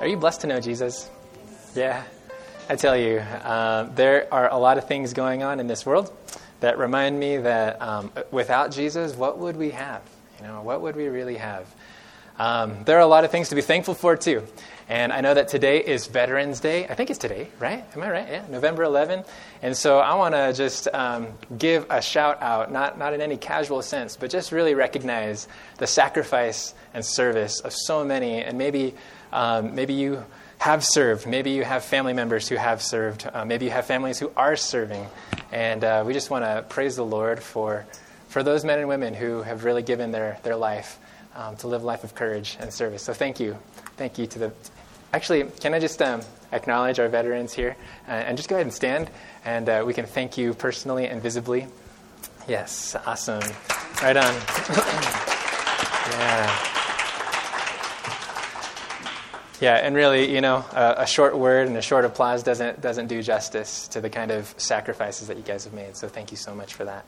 Are you blessed to know Jesus? Yeah. I tell you, uh, there are a lot of things going on in this world that remind me that um, without Jesus, what would we have? You know, what would we really have? Um, there are a lot of things to be thankful for, too. And I know that today is Veterans Day. I think it's today, right? Am I right? Yeah, November 11. And so I want to just um, give a shout out, not, not in any casual sense, but just really recognize the sacrifice and service of so many. And maybe, um, maybe you have served. Maybe you have family members who have served. Uh, maybe you have families who are serving. And uh, we just want to praise the Lord for, for those men and women who have really given their, their life um, to live a life of courage and service. So thank you. Thank you to the, Actually, can I just um, acknowledge our veterans here uh, and just go ahead and stand and uh, we can thank you personally and visibly? Yes, awesome. Right on. yeah. Yeah, and really, you know, a, a, short word and a short applause doesn't, doesn't do justice to the kind of sacrifices that you guys have made. So thank you so much for that.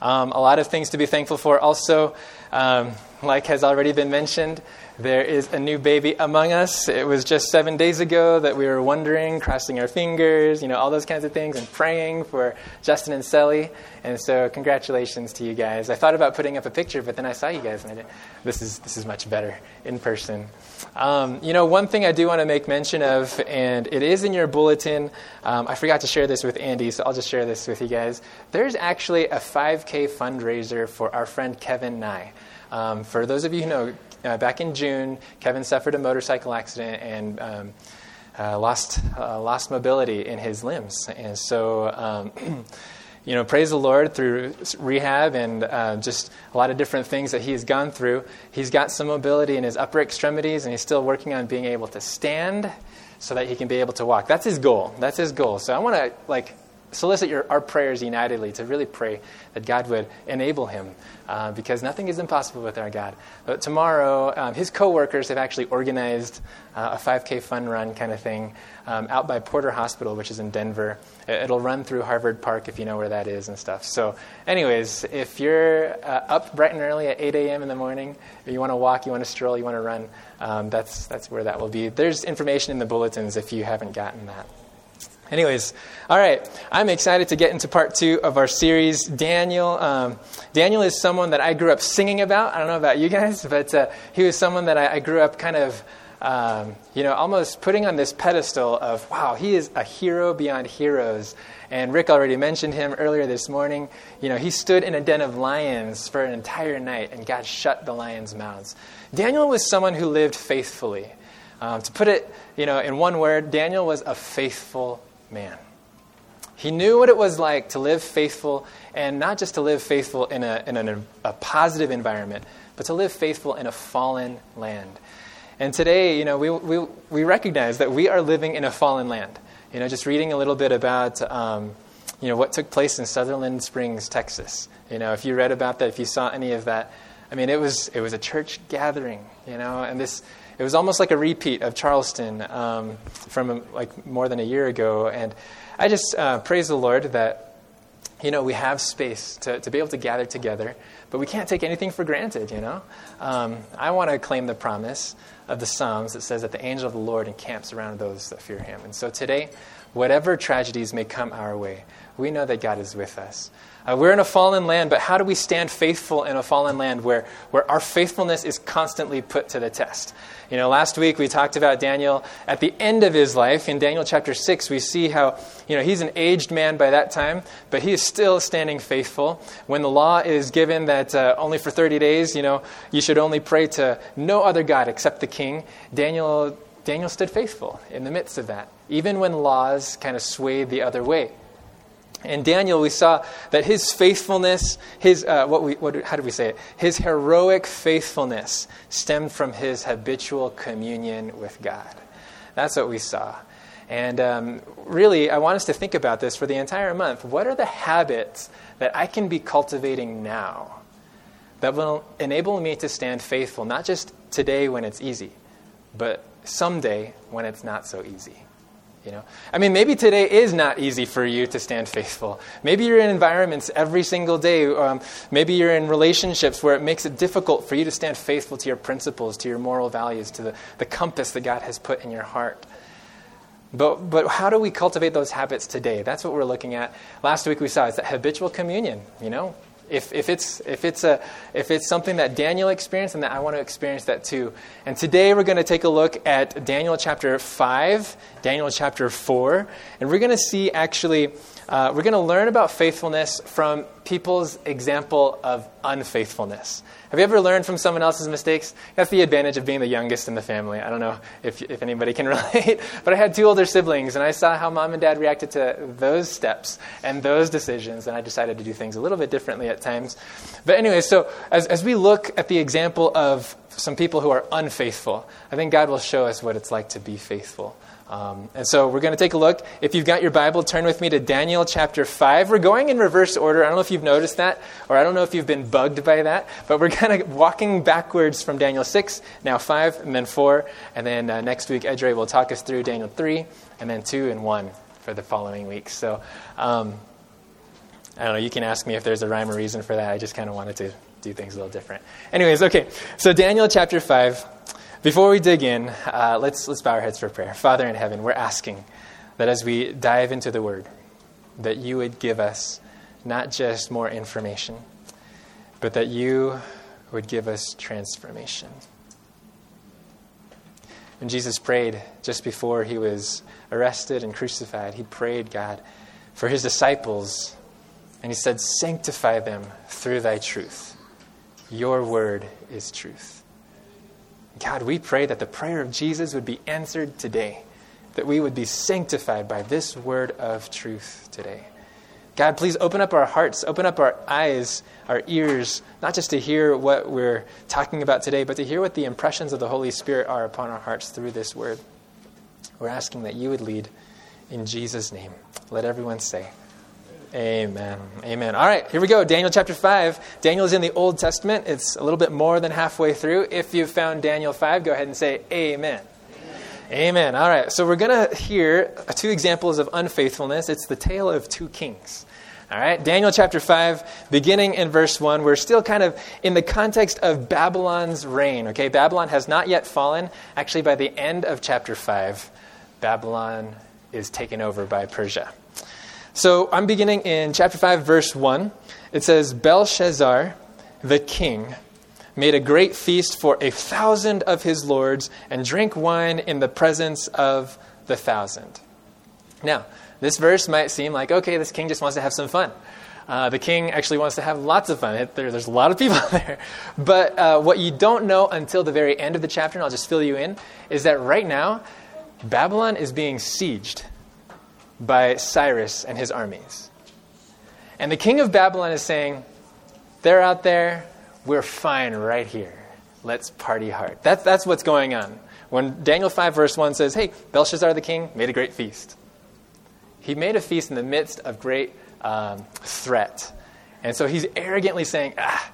Um, a lot of things to be thankful for. Also, um, like has already been mentioned, there is a new baby among us. It was just seven days ago that we were wondering, crossing our fingers, you know, all those kinds of things, and praying for Justin and Sally. And so, congratulations to you guys. I thought about putting up a picture, but then I saw you guys, and I did, this is this is much better in person. Um, you know, one thing I do want to make mention of, and it is in your bulletin. Um, I forgot to share this with Andy, so I'll just share this with you guys. There's actually a 5K fundraiser for our friend Kevin Nye. Um, for those of you who know, uh, back in June, Kevin suffered a motorcycle accident and um, uh, lost uh, lost mobility in his limbs, and so. You know, praise the Lord through rehab and uh, just a lot of different things that he has gone through. He's got some mobility in his upper extremities, and he's still working on being able to stand so that he can be able to walk. That's his goal. That's his goal. So I want to like solicit your, our prayers unitedly to really pray that God would enable him uh, because nothing is impossible with our God. But tomorrow, um, his coworkers have actually organized uh, a 5K fun run kind of thing um, out by Porter Hospital, which is in Denver. It'll run through Harvard Park if you know where that is and stuff. So, anyways, if you're uh, up bright and early at 8 a.m. in the morning, you want to walk, you want to stroll, you want to run, um, that's, that's where that will be. There's information in the bulletins if you haven't gotten that. Anyways, all right, I'm excited to get into part two of our series. Daniel, um, Daniel is someone that I grew up singing about. I don't know about you guys, but uh, he was someone that I, I grew up kind of, um, you know, almost putting on this pedestal of, wow, he is a hero beyond heroes. And Rick already mentioned him earlier this morning. You know, he stood in a den of lions for an entire night, and God shut the lions' mouths. Daniel was someone who lived faithfully. Um, to put it, you know, in one word, Daniel was a faithful man. He knew what it was like to live faithful, and not just to live faithful in a, in a, a positive environment, but to live faithful in a fallen land. And today, you know, we, we, we recognize that we are living in a fallen land. You know, just reading a little bit about, um, you know, what took place in Sutherland Springs, Texas. You know, if you read about that, if you saw any of that, I mean, it was, it was a church gathering, you know, and this, it was almost like a repeat of Charleston um, from like more than a year ago. And I just uh, praise the Lord that, you know, we have space to, to be able to gather together, but we can't take anything for granted, you know? Um, I want to claim the promise of the Psalms that says that the angel of the Lord encamps around those that fear him. And so today, whatever tragedies may come our way, we know that God is with us. Uh, we're in a fallen land, but how do we stand faithful in a fallen land where, where our faithfulness is constantly put to the test? You know, last week we talked about Daniel at the end of his life. In Daniel chapter 6, we see how, you know, he's an aged man by that time, but he is still standing faithful. When the law is given that uh, only for 30 days, you know, you should only pray to no other God except the king, Daniel, Daniel stood faithful in the midst of that, even when laws kind of swayed the other way. In Daniel, we saw that his faithfulness, his, uh, what we, what, how do we say it? His heroic faithfulness stemmed from his habitual communion with God. That's what we saw. And um, really, I want us to think about this for the entire month. What are the habits that I can be cultivating now that will enable me to stand faithful, not just today when it's easy, but someday when it's not so easy? You know, I mean, maybe today is not easy for you to stand faithful. Maybe you're in environments every single day. Um, maybe you're in relationships where it makes it difficult for you to stand faithful to your principles, to your moral values, to the, the compass that God has put in your heart. But, but how do we cultivate those habits today? That's what we're looking at. Last week we saw it's that habitual communion. You know, if, if, it's, if, it's a, if it's something that Daniel experienced, and that I want to experience that too. And today we're going to take a look at Daniel chapter 5, Daniel chapter 4, and we're going to see actually, uh, we're going to learn about faithfulness from people's example of unfaithfulness. Have you ever learned from someone else's mistakes? That's the advantage of being the youngest in the family. I don't know if, if anybody can relate, but I had two older siblings, and I saw how mom and dad reacted to those steps and those decisions, and I decided to do things a little bit differently at times. But anyway, so as, as we look at the example of some people who are unfaithful, I think God will show us what it's like to be faithful. Um, and so we're going to take a look. If you've got your Bible, turn with me to Daniel chapter 5. We're going in reverse order. I don't know if you've noticed that, or I don't know if you've been bugged by that, but we're kind of walking backwards from Daniel 6, now 5, and then 4. And then uh, next week, Edre will talk us through Daniel 3, and then 2 and 1 for the following weeks. So um, I don't know, you can ask me if there's a rhyme or reason for that. I just kind of wanted to do things a little different. Anyways, okay, so Daniel chapter 5. Before we dig in, uh, let's, let's bow our heads for prayer. Father in heaven, we're asking that as we dive into the Word, that you would give us not just more information, but that you would give us transformation. When Jesus prayed just before he was arrested and crucified, he prayed, God, for his disciples, and he said, Sanctify them through thy truth. Your word is truth. God, we pray that the prayer of Jesus would be answered today, that we would be sanctified by this word of truth today. God, please open up our hearts, open up our eyes, our ears, not just to hear what we're talking about today, but to hear what the impressions of the Holy Spirit are upon our hearts through this word. We're asking that you would lead in Jesus' name. Let everyone say, Amen. Amen. All right, here we go. Daniel chapter 5. Daniel is in the Old Testament. It's a little bit more than halfway through. If you've found Daniel 5, go ahead and say Amen. Amen. Amen. All right, so we're going to hear two examples of unfaithfulness. It's the tale of two kings. All right, Daniel chapter 5, beginning in verse 1. We're still kind of in the context of Babylon's reign. Okay, Babylon has not yet fallen. Actually, by the end of chapter 5, Babylon is taken over by Persia. So I'm beginning in chapter 5, verse 1. It says, Belshazzar, the king, made a great feast for a thousand of his lords and drank wine in the presence of the thousand. Now, this verse might seem like, okay, this king just wants to have some fun. Uh, the king actually wants to have lots of fun. There, there's a lot of people there. But uh, what you don't know until the very end of the chapter, and I'll just fill you in, is that right now, Babylon is being sieged by Cyrus and his armies. And the king of Babylon is saying, They're out there, we're fine right here. Let's party hard. That's, that's what's going on. When Daniel 5, verse 1 says, Hey, Belshazzar the king made a great feast. He made a feast in the midst of great um, threat. And so he's arrogantly saying, Ah,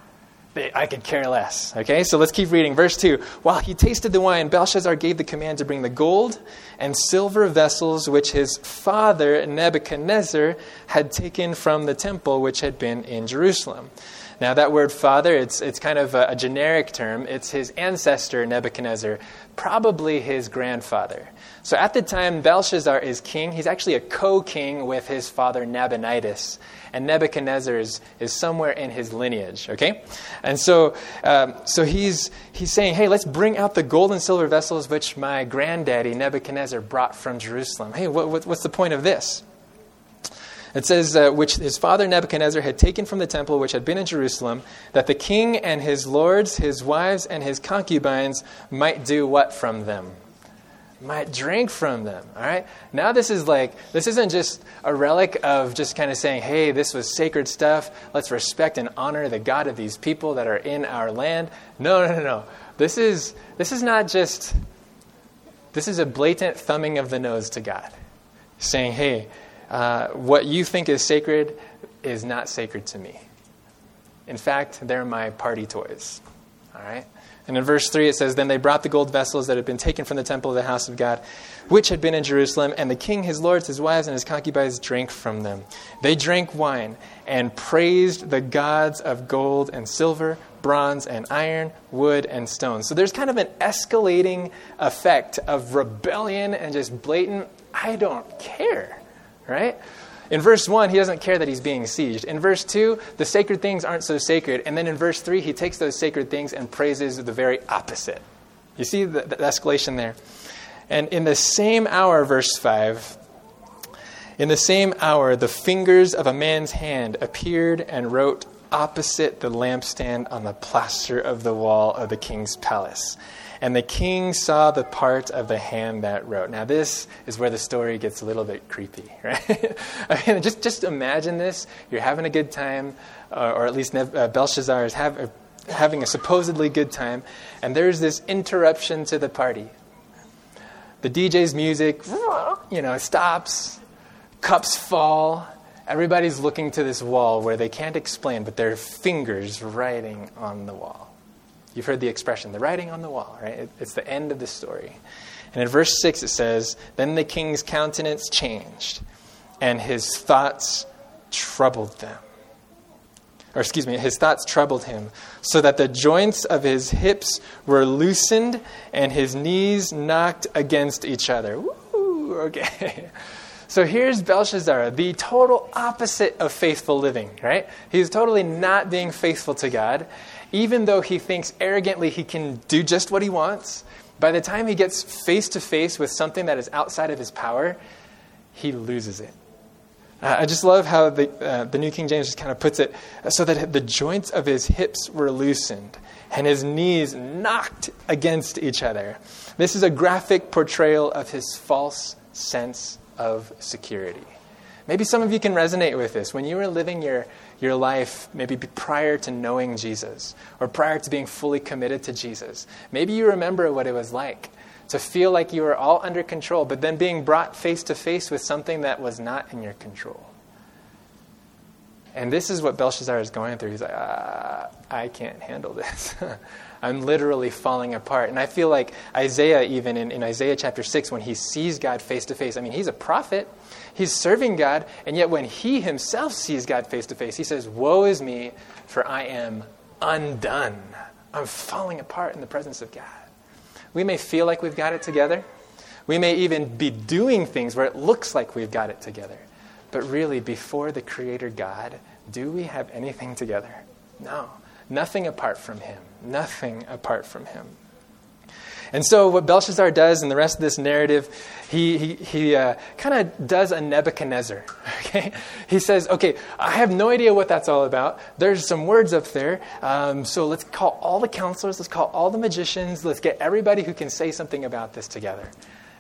I could care less. Okay, so let's keep reading. Verse 2 While he tasted the wine, Belshazzar gave the command to bring the gold and silver vessels which his father Nebuchadnezzar had taken from the temple which had been in Jerusalem. Now, that word father, it's, it's kind of a, a generic term. It's his ancestor, Nebuchadnezzar, probably his grandfather. So at the time Belshazzar is king, he's actually a co king with his father Nabonidus and Nebuchadnezzar is, is somewhere in his lineage, okay? And so, um, so he's, he's saying, hey, let's bring out the gold and silver vessels which my granddaddy Nebuchadnezzar brought from Jerusalem. Hey, what, what, what's the point of this? It says, uh, which his father Nebuchadnezzar had taken from the temple which had been in Jerusalem, that the king and his lords, his wives, and his concubines might do what from them? Might drink from them. All right? Now, this is like, this isn't just a relic of just kind of saying, hey, this was sacred stuff. Let's respect and honor the God of these people that are in our land. No, no, no, no. This is, this is not just, this is a blatant thumbing of the nose to God, saying, hey, uh, what you think is sacred is not sacred to me. In fact, they're my party toys. All right? And in verse 3, it says, Then they brought the gold vessels that had been taken from the temple of the house of God, which had been in Jerusalem, and the king, his lords, his wives, and his concubines drank from them. They drank wine and praised the gods of gold and silver, bronze and iron, wood and stone. So there's kind of an escalating effect of rebellion and just blatant, I don't care, right? In verse 1, he doesn't care that he's being sieged. In verse 2, the sacred things aren't so sacred. And then in verse 3, he takes those sacred things and praises the very opposite. You see the, the escalation there? And in the same hour, verse 5, in the same hour, the fingers of a man's hand appeared and wrote opposite the lampstand on the plaster of the wall of the king's palace. And the king saw the part of the hand that wrote. Now, this is where the story gets a little bit creepy, right? I mean, just, just imagine this. You're having a good time, uh, or at least uh, Belshazzar is have, uh, having a supposedly good time, and there's this interruption to the party. The DJ's music, you know, stops, cups fall, everybody's looking to this wall where they can't explain, but their fingers writing on the wall. You've heard the expression, the writing on the wall, right? It's the end of the story. And in verse 6 it says, Then the king's countenance changed, and his thoughts troubled them. Or, excuse me, his thoughts troubled him, so that the joints of his hips were loosened and his knees knocked against each other. Woo, okay. So here's Belshazzar, the total opposite of faithful living, right? He's totally not being faithful to God even though he thinks arrogantly he can do just what he wants, by the time he gets face to face with something that is outside of his power, he loses it. Uh, I just love how the, uh, the New King James just kind of puts it so that the joints of his hips were loosened and his knees knocked against each other. This is a graphic portrayal of his false sense of security. Maybe some of you can resonate with this. When you were living your your life maybe prior to knowing Jesus or prior to being fully committed to Jesus. Maybe you remember what it was like to feel like you were all under control, but then being brought face to face with something that was not in your control. And this is what Belshazzar is going through. He's like, ah, I can't handle this. I'm literally falling apart. And I feel like Isaiah, even in, in Isaiah chapter 6, when he sees God face to face, I mean, he's a prophet. He's serving God, and yet when he himself sees God face to face, he says, Woe is me, for I am undone. I'm falling apart in the presence of God. We may feel like we've got it together. We may even be doing things where it looks like we've got it together. But really, before the Creator God, do we have anything together? No. Nothing apart from Him. Nothing apart from Him. And so, what Belshazzar does in the rest of this narrative, he, he, he uh, kind of does a Nebuchadnezzar. Okay? He says, Okay, I have no idea what that's all about. There's some words up there. Um, so, let's call all the counselors, let's call all the magicians, let's get everybody who can say something about this together.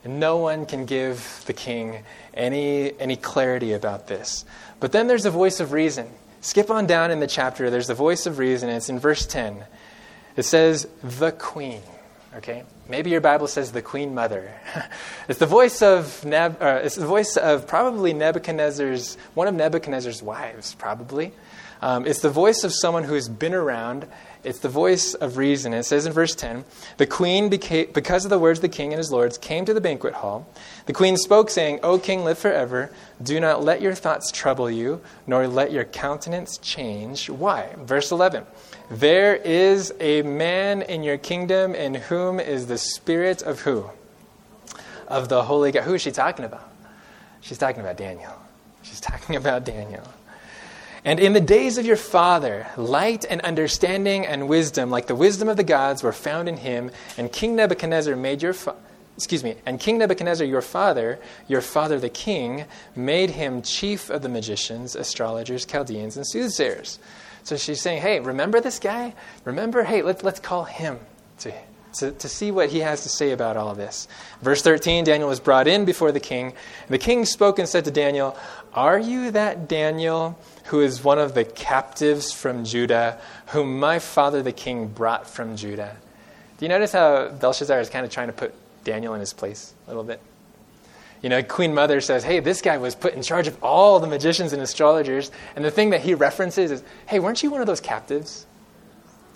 And no one can give the king any, any clarity about this. But then there's a voice of reason. Skip on down in the chapter, there's the voice of reason, it's in verse 10. It says, The queen. Okay? Maybe your Bible says the Queen Mother. it's the voice of Neb, uh, it's the voice of probably Nebuchadnezzar's one of Nebuchadnezzar's wives, probably. Um, it's the voice of someone who's been around. It's the voice of reason. It says in verse 10 The queen, became, because of the words of the king and his lords, came to the banquet hall. The queen spoke, saying, O king, live forever. Do not let your thoughts trouble you, nor let your countenance change. Why? Verse 11 there is a man in your kingdom in whom is the spirit of who? Of the Holy God. Who is she talking about? She's talking about Daniel. She's talking about Daniel. And in the days of your father, light and understanding and wisdom, like the wisdom of the gods, were found in him. And King Nebuchadnezzar made your excuse me, and King Nebuchadnezzar, your father, your father the king, made him chief of the magicians, astrologers, Chaldeans, and soothsayers. So she's saying, hey, remember this guy? Remember, hey, let, let's call him to, to, to see what he has to say about all this. Verse 13 Daniel was brought in before the king. The king spoke and said to Daniel, Are you that Daniel who is one of the captives from Judah, whom my father the king brought from Judah? Do you notice how Belshazzar is kind of trying to put Daniel in his place a little bit? You know, Queen Mother says, hey, this guy was put in charge of all the magicians and astrologers. And the thing that he references is, hey, weren't you one of those captives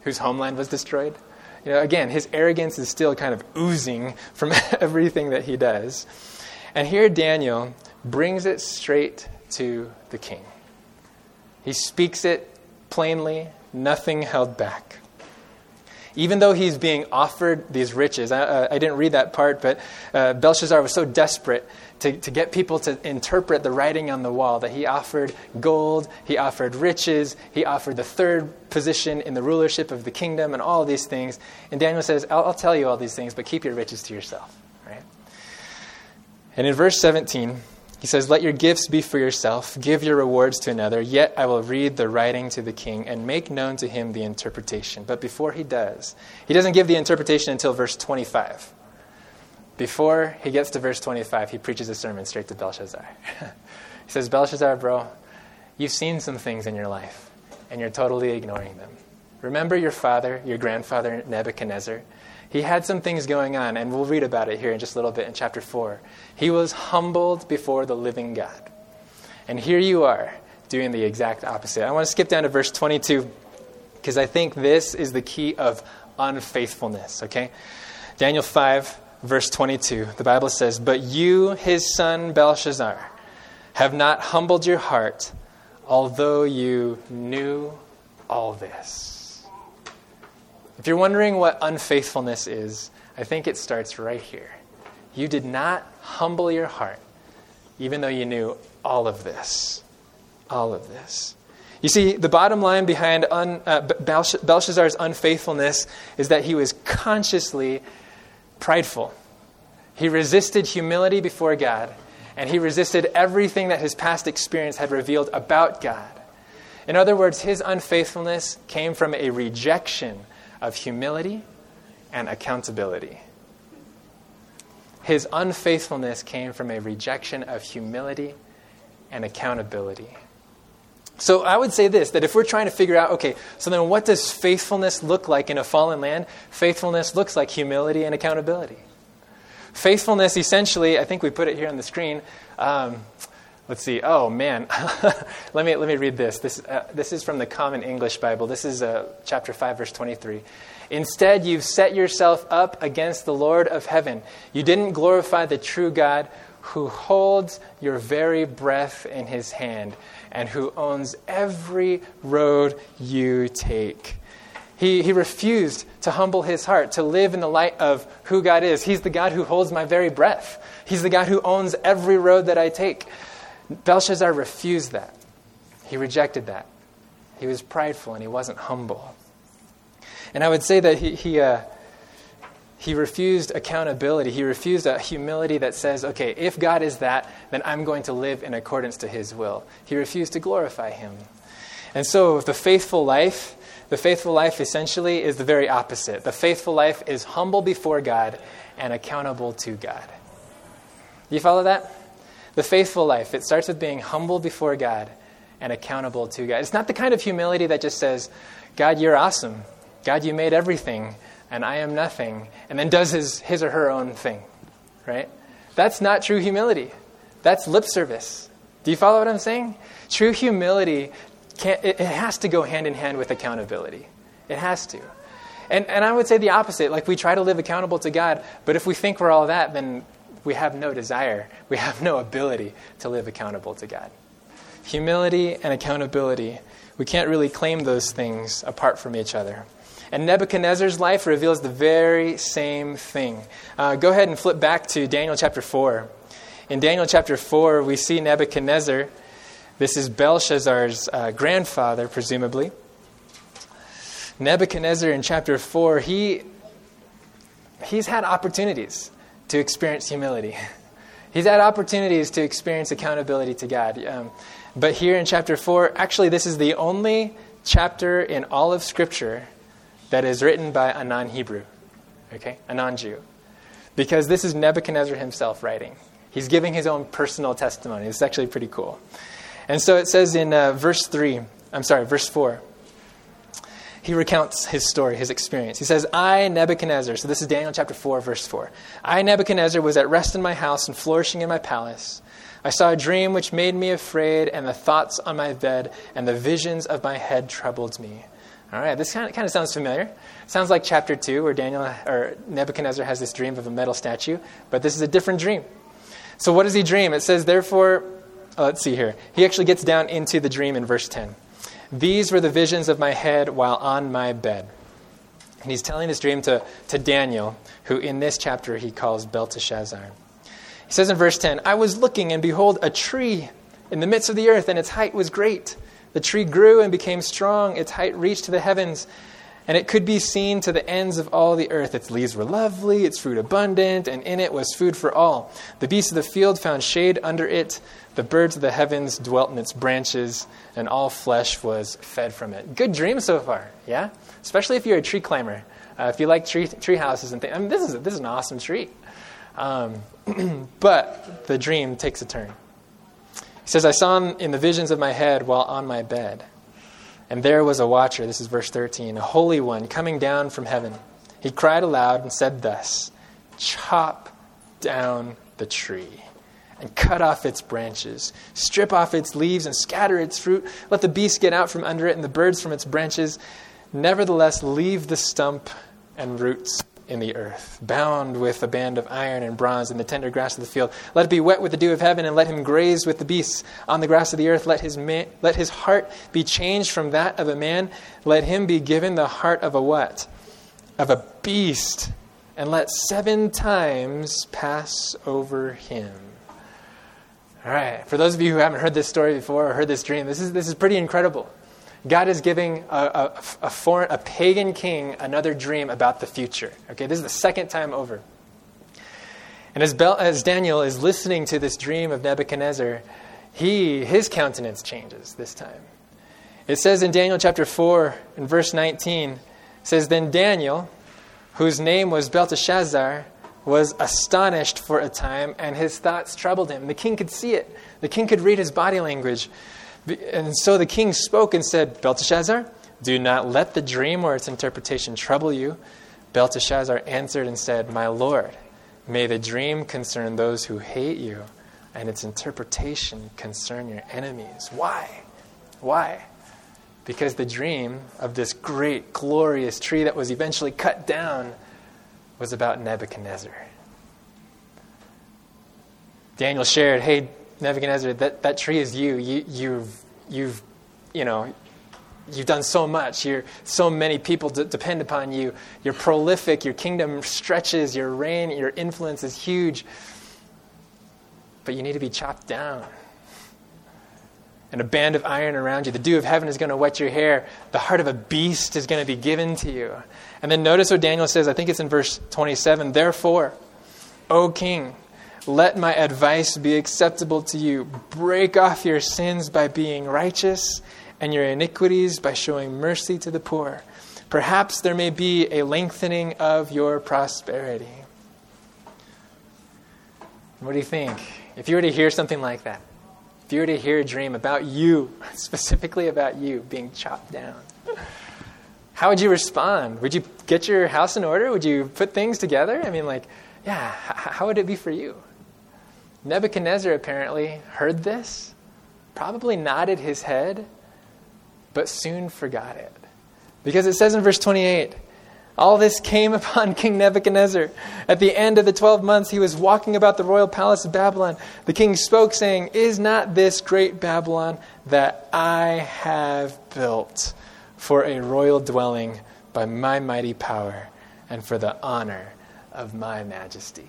whose homeland was destroyed? You know, again, his arrogance is still kind of oozing from everything that he does. And here Daniel brings it straight to the king. He speaks it plainly, nothing held back. Even though he's being offered these riches, I, uh, I didn't read that part, but uh, Belshazzar was so desperate to, to get people to interpret the writing on the wall that he offered gold, he offered riches, he offered the third position in the rulership of the kingdom, and all these things. And Daniel says, I'll, I'll tell you all these things, but keep your riches to yourself. Right? And in verse 17, he says, Let your gifts be for yourself, give your rewards to another, yet I will read the writing to the king and make known to him the interpretation. But before he does, he doesn't give the interpretation until verse 25. Before he gets to verse 25, he preaches a sermon straight to Belshazzar. he says, Belshazzar, bro, you've seen some things in your life, and you're totally ignoring them. Remember your father, your grandfather, Nebuchadnezzar? He had some things going on, and we'll read about it here in just a little bit in chapter 4. He was humbled before the living God. And here you are doing the exact opposite. I want to skip down to verse 22 because I think this is the key of unfaithfulness, okay? Daniel 5, verse 22, the Bible says, But you, his son Belshazzar, have not humbled your heart, although you knew all this. If you're wondering what unfaithfulness is, I think it starts right here. You did not humble your heart, even though you knew all of this. All of this. You see, the bottom line behind un, uh, Belshazzar's unfaithfulness is that he was consciously prideful. He resisted humility before God, and he resisted everything that his past experience had revealed about God. In other words, his unfaithfulness came from a rejection of humility and accountability. His unfaithfulness came from a rejection of humility and accountability. So I would say this that if we're trying to figure out, okay, so then what does faithfulness look like in a fallen land? Faithfulness looks like humility and accountability. Faithfulness, essentially, I think we put it here on the screen. Um, let's see. Oh man, let me let me read this. This uh, this is from the Common English Bible. This is uh, chapter five, verse twenty-three. Instead, you've set yourself up against the Lord of heaven. You didn't glorify the true God who holds your very breath in his hand and who owns every road you take. He, he refused to humble his heart, to live in the light of who God is. He's the God who holds my very breath, He's the God who owns every road that I take. Belshazzar refused that. He rejected that. He was prideful and he wasn't humble. And I would say that he, he, uh, he refused accountability. He refused a humility that says, okay, if God is that, then I'm going to live in accordance to his will. He refused to glorify him. And so the faithful life, the faithful life essentially is the very opposite. The faithful life is humble before God and accountable to God. Do you follow that? The faithful life, it starts with being humble before God and accountable to God. It's not the kind of humility that just says, God, you're awesome. God, you made everything, and I am nothing, and then does his, his or her own thing, right? That's not true humility. That's lip service. Do you follow what I'm saying? True humility, it, it has to go hand in hand with accountability. It has to. And, and I would say the opposite. Like, we try to live accountable to God, but if we think we're all that, then we have no desire, we have no ability to live accountable to God. Humility and accountability, we can't really claim those things apart from each other. And Nebuchadnezzar's life reveals the very same thing. Uh, go ahead and flip back to Daniel chapter 4. In Daniel chapter 4, we see Nebuchadnezzar. This is Belshazzar's uh, grandfather, presumably. Nebuchadnezzar in chapter 4, he, he's had opportunities to experience humility. He's had opportunities to experience accountability to God. Um, but here in chapter 4, actually, this is the only chapter in all of Scripture that is written by a non Hebrew, okay, a non Jew. Because this is Nebuchadnezzar himself writing. He's giving his own personal testimony. It's actually pretty cool. And so it says in uh, verse 3, I'm sorry, verse 4, he recounts his story, his experience. He says, I, Nebuchadnezzar, so this is Daniel chapter 4, verse 4. I, Nebuchadnezzar, was at rest in my house and flourishing in my palace. I saw a dream which made me afraid, and the thoughts on my bed and the visions of my head troubled me. All right, this kind of, kind of sounds familiar. Sounds like chapter 2, where Daniel or Nebuchadnezzar has this dream of a metal statue, but this is a different dream. So, what does he dream? It says, therefore, oh, let's see here. He actually gets down into the dream in verse 10. These were the visions of my head while on my bed. And he's telling this dream to, to Daniel, who in this chapter he calls Belteshazzar. He says in verse 10 I was looking, and behold, a tree in the midst of the earth, and its height was great. The tree grew and became strong, its height reached to the heavens, and it could be seen to the ends of all the earth. Its leaves were lovely, its fruit abundant, and in it was food for all. The beasts of the field found shade under it, the birds of the heavens dwelt in its branches, and all flesh was fed from it. Good dream so far, yeah? Especially if you're a tree climber. Uh, if you like tree, tree houses and things. I mean, this is, this is an awesome tree. Um, but the dream takes a turn. He says, I saw in the visions of my head while on my bed. And there was a watcher, this is verse 13, a holy one coming down from heaven. He cried aloud and said thus Chop down the tree and cut off its branches, strip off its leaves and scatter its fruit. Let the beasts get out from under it and the birds from its branches. Nevertheless, leave the stump and roots in the earth, bound with a band of iron and bronze in the tender grass of the field. Let it be wet with the dew of heaven, and let him graze with the beasts on the grass of the earth. Let his, let his heart be changed from that of a man. Let him be given the heart of a what? Of a beast. And let seven times pass over him. All right, for those of you who haven't heard this story before or heard this dream, this is, this is pretty incredible. God is giving a, a, a, foreign, a pagan king another dream about the future. Okay, this is the second time over. And as, Bel, as Daniel is listening to this dream of Nebuchadnezzar, he, his countenance changes this time. It says in Daniel chapter 4 and verse 19, says, Then Daniel, whose name was Belteshazzar, was astonished for a time, and his thoughts troubled him. The king could see it. The king could read his body language. And so the king spoke and said, Belteshazzar, do not let the dream or its interpretation trouble you. Belteshazzar answered and said, My lord, may the dream concern those who hate you, and its interpretation concern your enemies. Why? Why? Because the dream of this great, glorious tree that was eventually cut down was about Nebuchadnezzar. Daniel shared, Hey, Nebuchadnezzar, that, that tree is you. you. You've, you've, you know, you've done so much. You're, so many people d- depend upon you. You're prolific. Your kingdom stretches. Your reign, your influence is huge. But you need to be chopped down. And a band of iron around you. The dew of heaven is going to wet your hair. The heart of a beast is going to be given to you. And then notice what Daniel says. I think it's in verse 27. Therefore, O king, let my advice be acceptable to you. Break off your sins by being righteous, and your iniquities by showing mercy to the poor. Perhaps there may be a lengthening of your prosperity. What do you think? If you were to hear something like that, if you were to hear a dream about you, specifically about you being chopped down, how would you respond? Would you get your house in order? Would you put things together? I mean, like, yeah, how would it be for you? Nebuchadnezzar apparently heard this, probably nodded his head, but soon forgot it. Because it says in verse 28 all this came upon King Nebuchadnezzar. At the end of the 12 months, he was walking about the royal palace of Babylon. The king spoke, saying, Is not this great Babylon that I have built for a royal dwelling by my mighty power and for the honor of my majesty?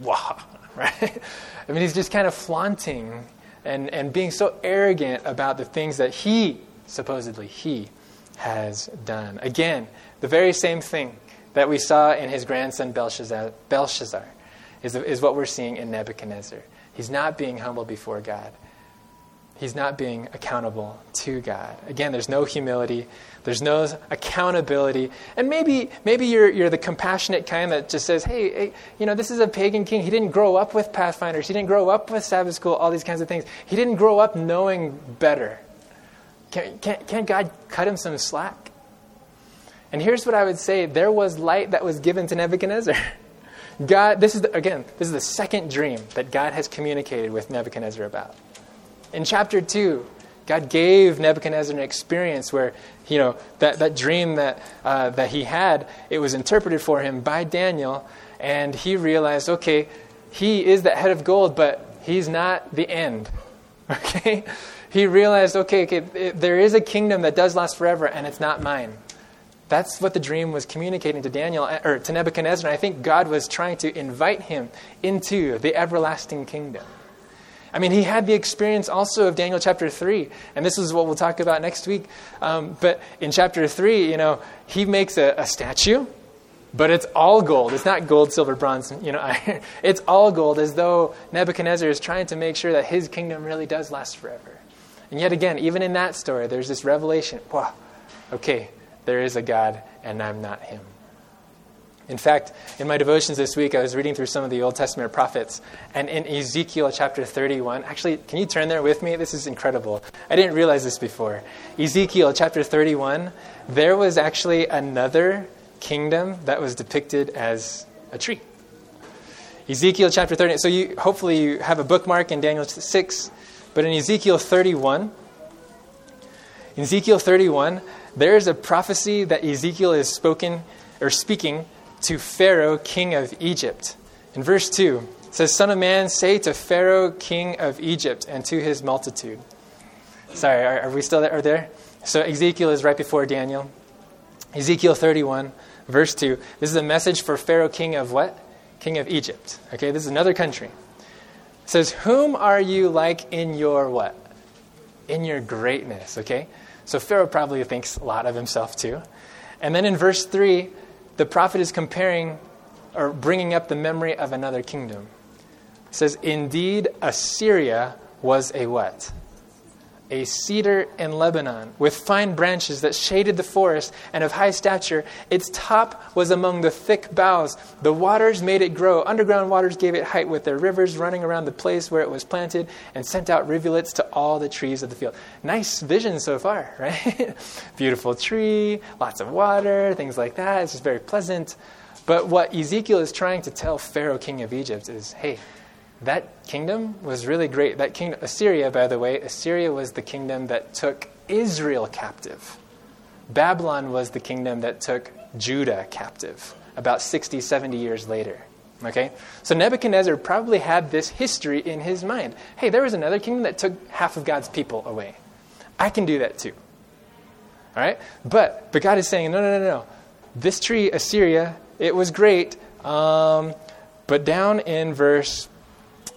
Wow. right? I mean, he's just kind of flaunting and, and being so arrogant about the things that he, supposedly, he has done. Again, the very same thing that we saw in his grandson Belshazzar, Belshazzar is, is what we're seeing in Nebuchadnezzar. He's not being humble before God. He's not being accountable to God. Again, there's no humility. There's no accountability. And maybe, maybe you're, you're the compassionate kind that just says, hey, hey, you know, this is a pagan king. He didn't grow up with Pathfinders. He didn't grow up with Sabbath school, all these kinds of things. He didn't grow up knowing better. Can, can, can God cut him some slack? And here's what I would say there was light that was given to Nebuchadnezzar. God, this is, the, again, this is the second dream that God has communicated with Nebuchadnezzar about. In chapter 2, God gave Nebuchadnezzar an experience where, you know, that, that dream that, uh, that he had, it was interpreted for him by Daniel, and he realized, okay, he is that head of gold, but he's not the end. Okay? He realized, okay, okay it, there is a kingdom that does last forever, and it's not mine. That's what the dream was communicating to Daniel or to Nebuchadnezzar. I think God was trying to invite him into the everlasting kingdom. I mean, he had the experience also of Daniel chapter 3, and this is what we'll talk about next week. Um, but in chapter 3, you know, he makes a, a, statue, but it's all gold. It's not gold, silver, bronze, you know, iron. It's all gold, as though Nebuchadnezzar is trying to make sure that his kingdom really does last forever. And yet again, even in that story, there's this revelation wow, okay, there is a God, and I'm not him. In fact, in my devotions this week, I was reading through some of the Old Testament prophets, and in Ezekiel chapter 31, actually, can you turn there with me? This is incredible. I didn't realize this before. Ezekiel chapter 31, there was actually another kingdom that was depicted as a tree. Ezekiel chapter 30. So you hopefully you have a bookmark in Daniel 6, but in Ezekiel 31, in Ezekiel 31, there is a prophecy that Ezekiel is spoken or speaking to Pharaoh, king of Egypt. In verse 2, it says, Son of man, say to Pharaoh, king of Egypt, and to his multitude. Sorry, are, are we still there? Are there? So Ezekiel is right before Daniel. Ezekiel 31, verse 2. This is a message for Pharaoh, king of what? King of Egypt. Okay, this is another country. It says, Whom are you like in your what? In your greatness, okay? So Pharaoh probably thinks a lot of himself too. And then in verse 3, the prophet is comparing or bringing up the memory of another kingdom. It says, Indeed, Assyria was a what? A cedar in Lebanon, with fine branches that shaded the forest and of high stature. Its top was among the thick boughs. The waters made it grow. Underground waters gave it height, with their rivers running around the place where it was planted, and sent out rivulets to all the trees of the field. Nice vision so far, right? Beautiful tree, lots of water, things like that. It's just very pleasant. But what Ezekiel is trying to tell Pharaoh, king of Egypt, is hey, that kingdom was really great. That kingdom, Assyria, by the way, Assyria was the kingdom that took Israel captive. Babylon was the kingdom that took Judah captive about 60, 70 years later. Okay? So Nebuchadnezzar probably had this history in his mind. Hey, there was another kingdom that took half of God's people away. I can do that too. All right? But, but God is saying, no, no, no, no. This tree, Assyria, it was great. Um, but down in verse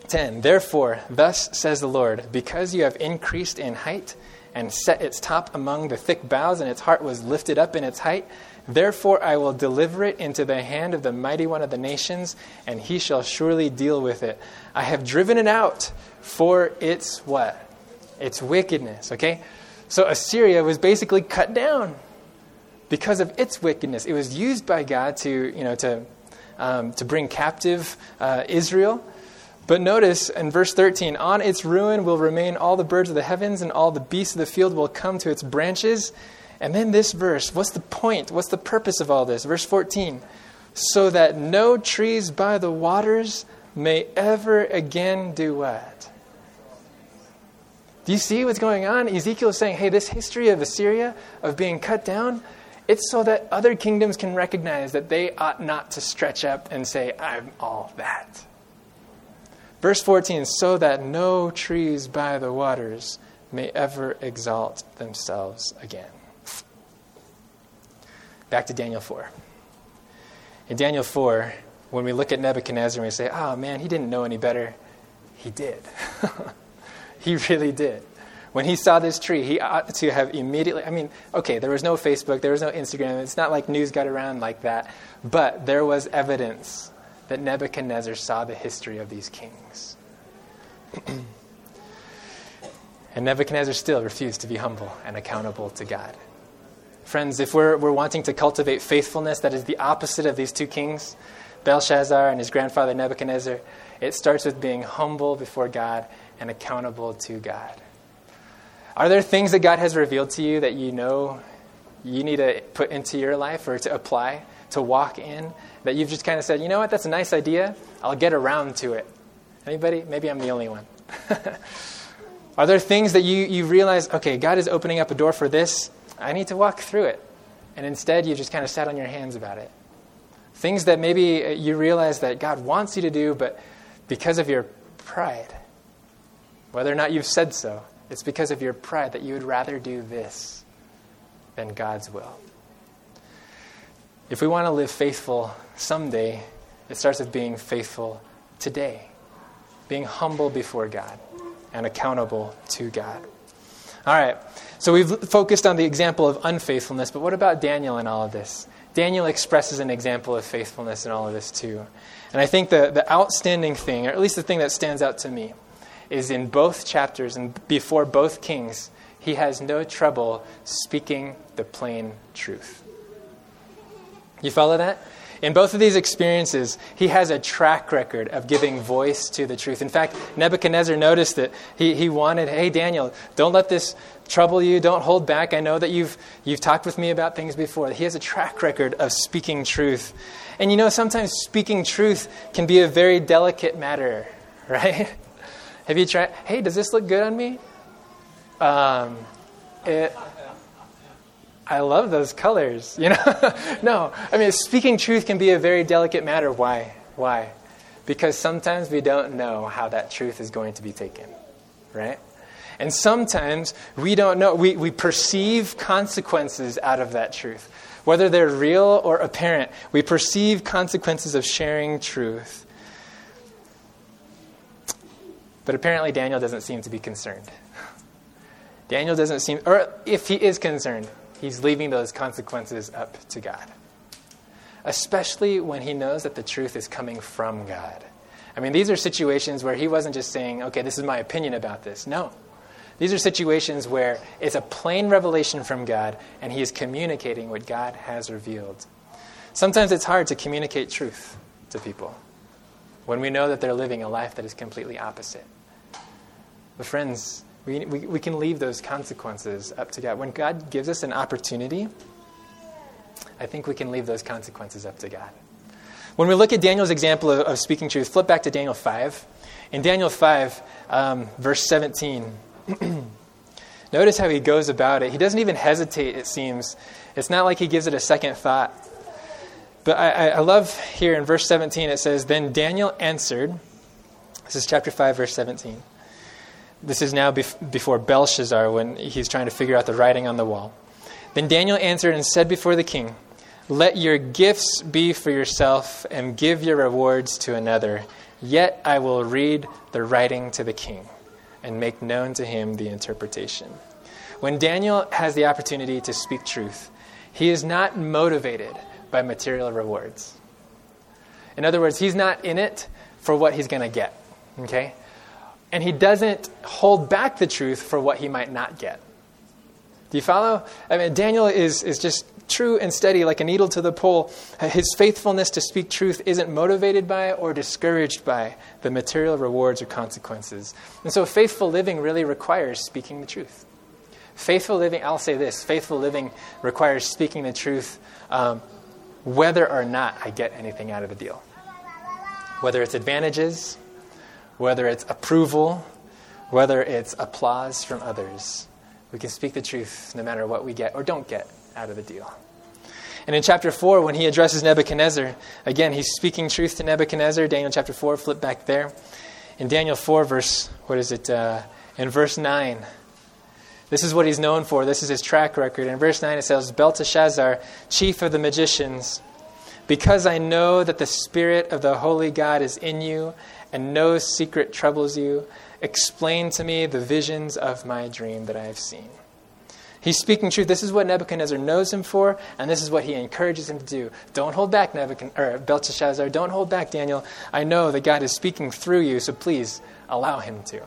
10 Therefore, thus says the Lord, because you have increased in height and set its top among the thick boughs, and its heart was lifted up in its height, therefore I will deliver it into the hand of the mighty one of the nations, and he shall surely deal with it. I have driven it out for its what? Its wickedness, okay? So Assyria was basically cut down because of its wickedness. It was used by God to, you know, to, um, to bring captive uh, Israel but notice in verse 13, on its ruin will remain all the birds of the heavens, and all the beasts of the field will come to its branches. And then this verse, what's the point? What's the purpose of all this? Verse 14, so that no trees by the waters may ever again do what? Do you see what's going on? Ezekiel is saying, hey, this history of Assyria, of being cut down, it's so that other kingdoms can recognize that they ought not to stretch up and say, I'm all that. Verse 14, so that no trees by the waters may ever exalt themselves again. Back to Daniel 4. In Daniel 4, when we look at Nebuchadnezzar and we say, oh man, he didn't know any better, he did. he really did. When he saw this tree, he ought to have immediately, I mean, okay, there was no Facebook, there was no Instagram, it's not like news got around like that, but there was evidence that Nebuchadnezzar saw the history of these kings. and Nebuchadnezzar still refused to be humble and accountable to God. Friends, if we're, we're wanting to cultivate faithfulness that is the opposite of these two kings, Belshazzar and his grandfather Nebuchadnezzar, it starts with being humble before God and accountable to God. Are there things that God has revealed to you that you know you need to put into your life or to apply, to walk in that you've just kind of said, you know what, that's a nice idea. I'll get around to it. Anybody? Maybe I'm the only one. Are there things that you, you realize, okay, God is opening up a door for this? I need to walk through it. And instead, you just kind of sat on your hands about it. Things that maybe uh, you realize that God wants you to do, but because of your pride, whether or not you've said so, it's because of your pride that you would rather do this than God's will. If we want to live faithful someday, it starts with being faithful today, being humble before God and accountable to God. All right, so we've focused on the example of unfaithfulness, but what about Daniel in all of this? Daniel expresses an example of faithfulness in all of this too. And I think the, the outstanding thing, or at least the thing that stands out to me, is in both chapters and before both kings, he has no trouble speaking the plain truth. You follow that? In both of these experiences, he has a track record of giving voice to the truth. In fact, Nebuchadnezzar noticed that he, he wanted, hey, Daniel, don't let this trouble you. Don't hold back. I know that you've, you've talked with me about things before. He has a track record of speaking truth. And you know, sometimes speaking truth can be a very delicate matter, right? Have you tried, hey, does this look good on me? Um, it, I love those colors, you know? no, I mean, speaking truth can be a very delicate matter. Why? Why? Because sometimes we don't know how that truth is going to be taken, right? And sometimes we don't know. We, we perceive consequences out of that truth. Whether they're real or apparent, we perceive consequences of sharing truth. But apparently, Daniel doesn't seem to be concerned. Daniel doesn't seem, or if he is concerned, he's leaving those consequences up to God. Especially when he knows that the truth is coming from God. I mean, these are situations where he wasn't just saying, okay, this is my opinion about this. No. These are situations where it's a plain revelation from God and he is communicating what God has revealed. Sometimes it's hard to communicate truth to people when we know that they're living a life that is completely opposite. But, friends, we, we, we can leave those consequences up to God. When God gives us an opportunity, I think we can leave those consequences up to God. When we look at Daniel's example of, of speaking truth, flip back to Daniel 5. In Daniel 5, um, verse 17, notice how he goes about it. He doesn't even hesitate, it seems. It's not like he gives it a second thought. But I, I love here in verse 17, it says, Then Daniel answered, this is chapter 5, verse 17. This is now bef- before Belshazzar when he's trying to figure out the writing on the wall. Then Daniel answered and said before the king, Let your gifts be for yourself and give your rewards to another. Yet I will read the writing to the king and make known to him the interpretation. When Daniel has the opportunity to speak truth, he is not motivated by material rewards. In other words, he's not in it for what he's going to get. Okay? And he doesn't hold back the truth for what he might not get. Do you follow? I mean, Daniel is, is just true and steady like a needle to the pole. His faithfulness to speak truth isn't motivated by or discouraged by the material rewards or consequences. And so, faithful living really requires speaking the truth. Faithful living, I'll say this faithful living requires speaking the truth um, whether or not I get anything out of the deal. Whether it's advantages whether it's approval, whether it's applause from others. We can speak the truth no matter what we get or don't get out of the deal. And in chapter 4, when he addresses Nebuchadnezzar, again, he's speaking truth to Nebuchadnezzar. Daniel chapter 4, flip back there. In Daniel 4, verse, what is it? Uh, in verse 9, this is what he's known for. This is his track record. In verse 9, it says, Belteshazzar, chief of the magicians, because I know that the Spirit of the Holy God is in you, and no secret troubles you. Explain to me the visions of my dream that I have seen. He's speaking truth. This is what Nebuchadnezzar knows him for, and this is what he encourages him to do. Don't hold back, Nebuchadnezzar, Belteshazzar. Don't hold back, Daniel. I know that God is speaking through you, so please allow him to.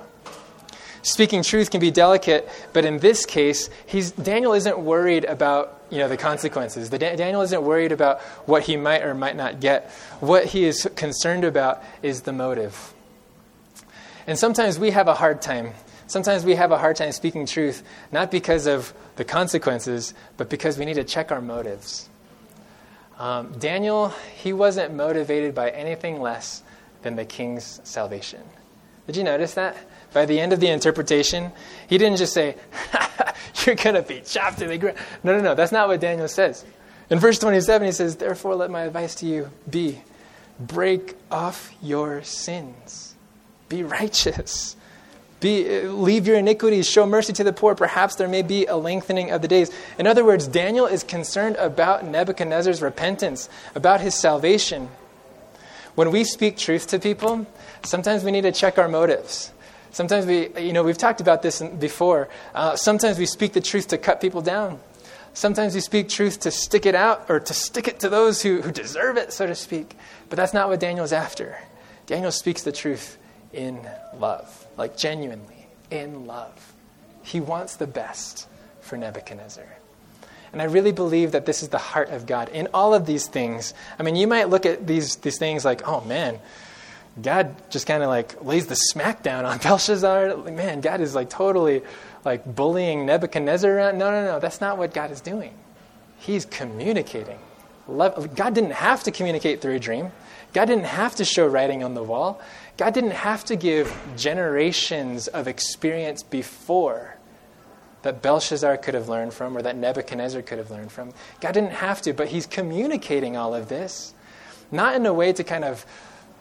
Speaking truth can be delicate, but in this case, he's, Daniel isn't worried about you know, the consequences. The, Daniel isn't worried about what he might or might not get. What he is concerned about is the motive. And sometimes we have a hard time. Sometimes we have a hard time speaking truth, not because of the consequences, but because we need to check our motives. Um, Daniel, he wasn't motivated by anything less than the king's salvation. Did you notice that? By the end of the interpretation, he didn't just say, You're going to be chopped to the ground. No, no, no. That's not what Daniel says. In verse 27, he says, Therefore, let my advice to you be break off your sins, be righteous. Be, leave your iniquities, show mercy to the poor. Perhaps there may be a lengthening of the days. In other words, Daniel is concerned about Nebuchadnezzar's repentance, about his salvation. When we speak truth to people, sometimes we need to check our motives. Sometimes we, you know, we've talked about this before. Uh, sometimes we speak the truth to cut people down. Sometimes we speak truth to stick it out or to stick it to those who, who deserve it, so to speak. But that's not what Daniel's after. Daniel speaks the truth in love, like genuinely, in love. He wants the best for Nebuchadnezzar. And I really believe that this is the heart of God in all of these things. I mean, you might look at these, these things like, oh man, God just kind of like lays the smackdown on Belshazzar. Man, God is like totally like bullying Nebuchadnezzar around. No, no, no. That's not what God is doing. He's communicating. God didn't have to communicate through a dream. God didn't have to show writing on the wall. God didn't have to give generations of experience before that Belshazzar could have learned from or that Nebuchadnezzar could have learned from. God didn't have to, but He's communicating all of this, not in a way to kind of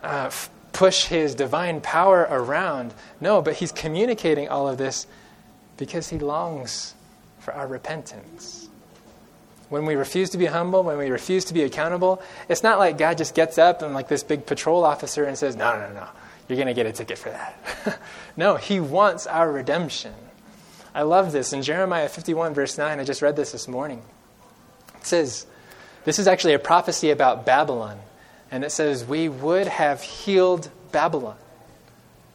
uh, push His divine power around. No, but He's communicating all of this because He longs for our repentance. When we refuse to be humble, when we refuse to be accountable, it's not like God just gets up and like this big patrol officer and says, No, no, no, you're going to get a ticket for that. no, He wants our redemption. I love this. In Jeremiah 51, verse 9, I just read this this morning. It says, This is actually a prophecy about Babylon. And it says, We would have healed Babylon,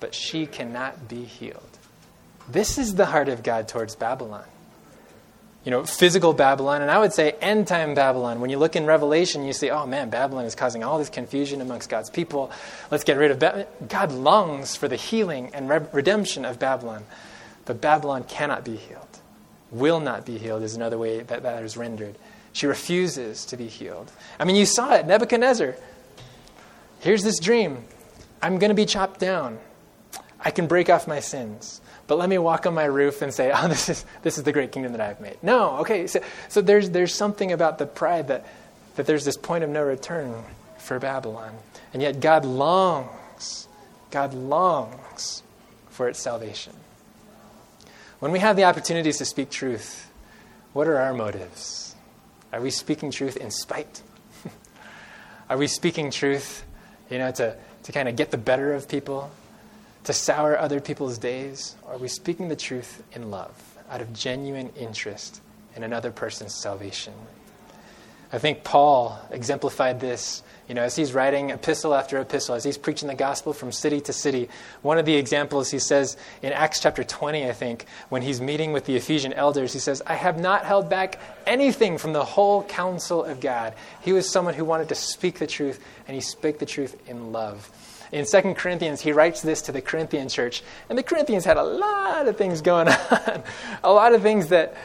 but she cannot be healed. This is the heart of God towards Babylon you know, physical Babylon, and I would say end time Babylon. When you look in Revelation, you see, oh man, Babylon is causing all this confusion amongst God's people. Let's get rid of Babylon. God longs for the healing and re- redemption of Babylon, but Babylon cannot be healed. Will not be healed is another way that that is rendered. She refuses to be healed. I mean, you saw it, Nebuchadnezzar. Here's this dream I'm going to be chopped down. I can break off my sins but let me walk on my roof and say, oh, this is, this is the great kingdom that I've made. No, okay. So, so there's, there's something about the pride that, that there's this point of no return for Babylon. And yet God longs, God longs for its salvation. When we have the opportunities to speak truth, what are our motives? Are we speaking truth in spite? are we speaking truth, you know, to, to kind of get the better of people? to sour other people's days? Or are we speaking the truth in love, out of genuine interest in another person's salvation? I think Paul exemplified this, you know, as he's writing epistle after epistle, as he's preaching the gospel from city to city. One of the examples he says in Acts chapter 20, I think, when he's meeting with the Ephesian elders, he says, I have not held back anything from the whole counsel of God. He was someone who wanted to speak the truth, and he spoke the truth in love in 2 Corinthians, he writes this to the Corinthian church. And the Corinthians had a lot of things going on, a lot of things that,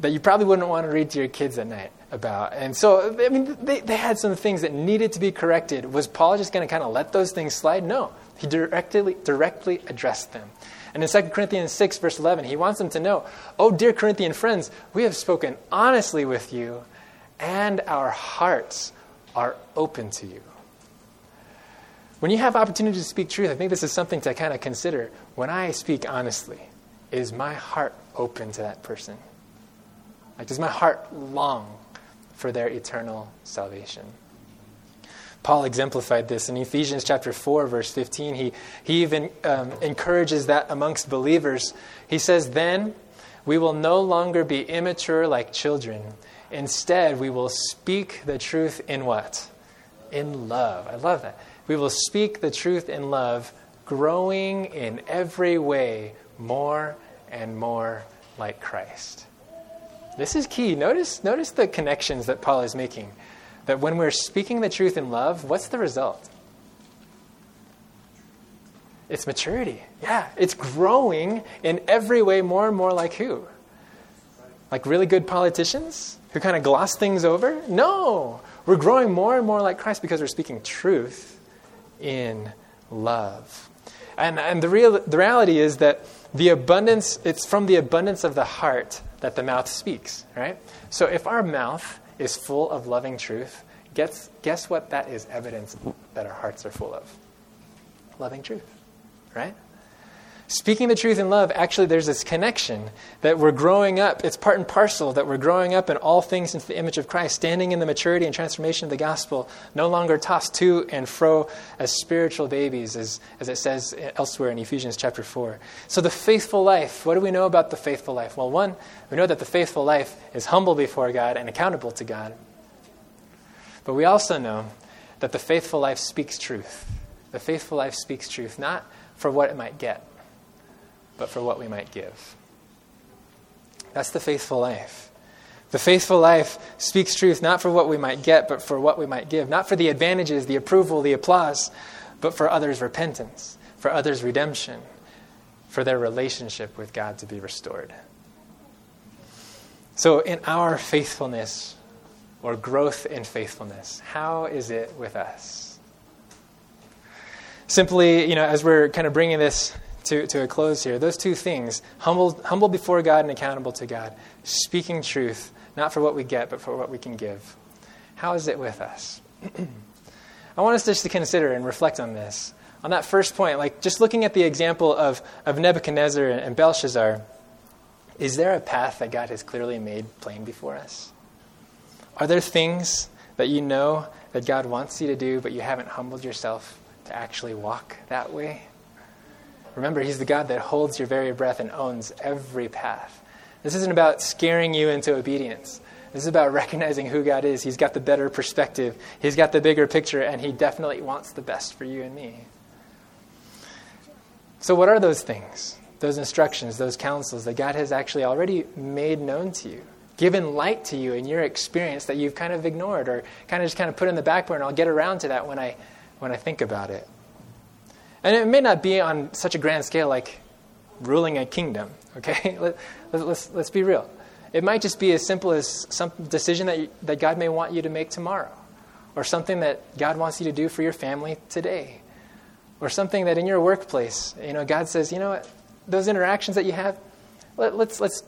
that you probably wouldn't want to read to your kids at night about. And so, I mean, they, they had some things that needed to be corrected. Was Paul just going to kind of let those things slide? No. He directly, directly addressed them. And in 2 Corinthians 6, verse 11, he wants them to know, Oh, dear Corinthian friends, we have spoken honestly with you, and our hearts are open to you. When you have opportunity to speak truth, I think this is something to kind of consider. When I speak honestly, is my heart open to that person? Like, does my heart long for their eternal salvation? Paul exemplified this in Ephesians chapter 4, verse 15. He, he even um, encourages that amongst believers. He says, Then we will no longer be immature like children. Instead, we will speak the truth in what? In love. I love that. We will speak the truth in love, growing in every way more and more like Christ. This is key. Notice, notice the connections that Paul is making. That when we're speaking the truth in love, what's the result? It's maturity. Yeah, it's growing in every way more and more like who? Like really good politicians who kind of gloss things over? No. We're growing more and more like Christ because we're speaking truth in love. And, and the, real, the reality is that the abundance, it's from the abundance of the heart that the mouth speaks, right? So if our mouth is full of loving truth, guess, guess what that is evidence that our hearts are full of? Loving truth, right? Speaking the truth in love, actually, there's this connection that we're growing up. It's part and parcel that we're growing up in all things into the image of Christ, standing in the maturity and transformation of the gospel, no longer tossed to and fro as spiritual babies, as, as it says elsewhere in Ephesians chapter 4. So, the faithful life, what do we know about the faithful life? Well, one, we know that the faithful life is humble before God and accountable to God. But we also know that the faithful life speaks truth. The faithful life speaks truth, not for what it might get but for what we might give. That's the faithful life. The faithful life speaks truth not for what we might get, but for what we might give. Not for the advantages, the approval, the applause, but for others' repentance, for others' redemption, for their relationship with God to be restored. So, in our faithfulness or growth in faithfulness, how is it with us? Simply, you know, as we're kind of bringing this to, to a close here. Those two things humble, humble before God and accountable to God, speaking truth, not for what we get, but for what we can give. How is it with us? I want us just to consider and reflect on this. On that first point, like just looking at the example of, of Nebuchadnezzar and Belshazzar, is there a path that God has clearly made plain before us? Are there things that you know that God wants you to do, but you haven't humbled yourself to actually walk that way? Remember, He's the God that holds your very breath and owns every path. This isn't about scaring you into obedience. This is about recognizing who God is. He's got the better perspective, He's got the bigger picture, and He definitely wants the best for you and me. So, what are those things, those instructions, those counsels that God has actually already made known to you? Given light to you in your experience that you've kind of ignored or kind of just kind of put in the back burner. I'll get around to that when I, when I think about it. And it may not be on such a grand scale like ruling a kingdom, okay? Let, us let's, let's be real. It might just be as simple as some decision that, you, that God may want you to make tomorrow, or something that God wants you to do for your family today, or something that in your workplace, you know, God says, you know what, those interactions that you have, let, let's, let's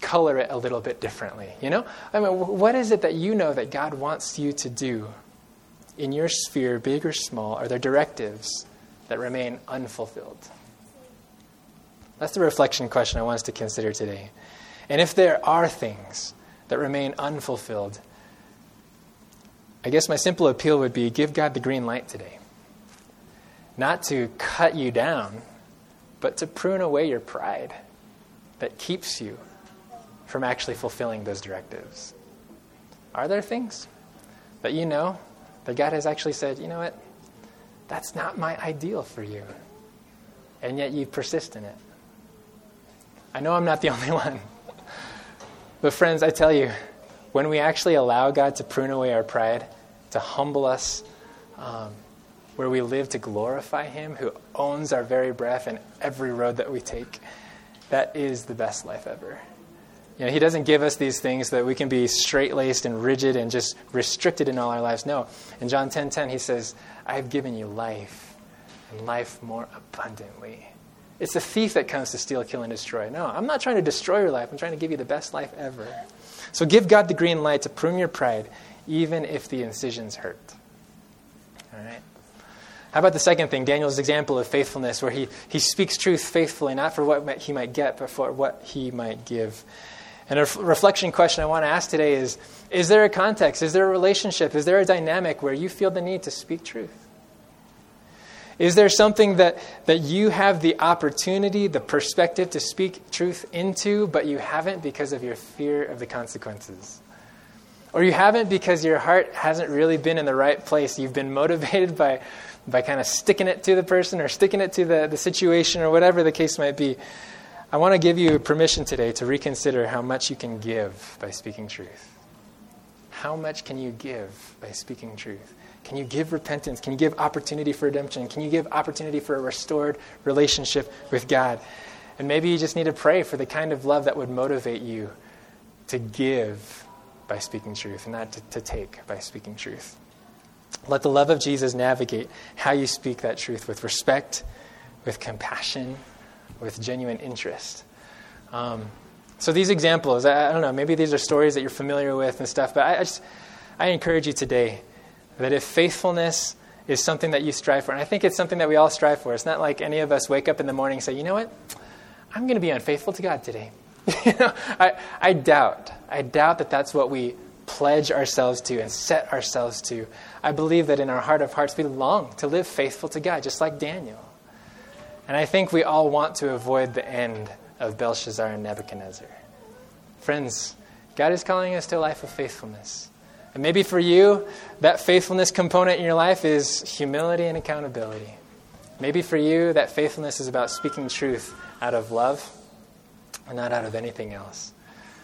color it a little bit differently, you know? I mean, what is it that you know that God wants you to do in your sphere, big or small? Are there directives? That remain unfulfilled? That's the reflection question I want us to consider today. And if there are things that remain unfulfilled, I guess my simple appeal would be give God the green light today. Not to cut you down, but to prune away your pride that keeps you from actually fulfilling those directives. Are there things that you know that God has actually said, you know what? That's not my ideal for you. And yet you persist in it. I know I'm not the only one. But, friends, I tell you, when we actually allow God to prune away our pride, to humble us, um, where we live to glorify Him, who owns our very breath and every road that we take, that is the best life ever. You know, he doesn't give us these things that we can be straight laced and rigid and just restricted in all our lives. No. In John 10:10, 10, 10, he says, I have given you life and life more abundantly. It's a thief that comes to steal, kill, and destroy. No, I'm not trying to destroy your life. I'm trying to give you the best life ever. So give God the green light to prune your pride, even if the incisions hurt. All right? How about the second thing, Daniel's example of faithfulness, where he, he speaks truth faithfully, not for what he might get, but for what he might give. And a reflection question I want to ask today is Is there a context? Is there a relationship? Is there a dynamic where you feel the need to speak truth? Is there something that, that you have the opportunity, the perspective to speak truth into, but you haven't because of your fear of the consequences? Or you haven't because your heart hasn't really been in the right place. You've been motivated by, by kind of sticking it to the person or sticking it to the, the situation or whatever the case might be. I want to give you permission today to reconsider how much you can give by speaking truth. How much can you give by speaking truth? Can you give repentance? Can you give opportunity for redemption? Can you give opportunity for a restored relationship with God? And maybe you just need to pray for the kind of love that would motivate you to give by speaking truth and not to, to take by speaking truth. Let the love of Jesus navigate how you speak that truth with respect with compassion, with genuine interest. Um, so these examples, I, I, don't know, maybe these are stories that you're familiar with and stuff, but I, I just I encourage you today that if faithfulness is something that you strive for, and I think it's something that we all strive for. It's not like any of us wake up in the morning and say, you know what, I'm going to be unfaithful to God today. you know, I, I doubt, I doubt that that's what we pledge ourselves to and set ourselves to. I believe that in our heart of hearts we long to live faithful to God, just like Daniel. And I think we all want to avoid the end of Belshazzar and Nebuchadnezzar. Friends, God is calling us to a life of faithfulness. And maybe for you, that faithfulness component in your life is humility and accountability. Maybe for you, that faithfulness is about speaking truth out of love and not out of anything else.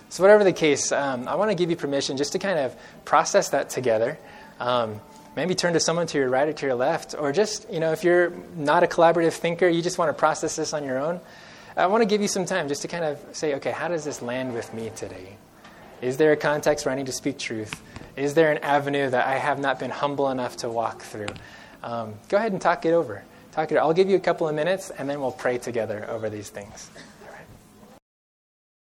So, whatever the case, um, I want to give you permission just to kind of process that together. Um, maybe turn to someone to your right or to your left, or just, you know, if you're not a collaborative thinker, you just want to process this on your own. I want to give you some time just to kind of say, okay, how does this land with me today? Is there a context where I need to speak truth? Is there an avenue that I have not been humble enough to walk through? Um, go ahead and talk it over. Talk it. I'll give you a couple of minutes, and then we'll pray together over these things.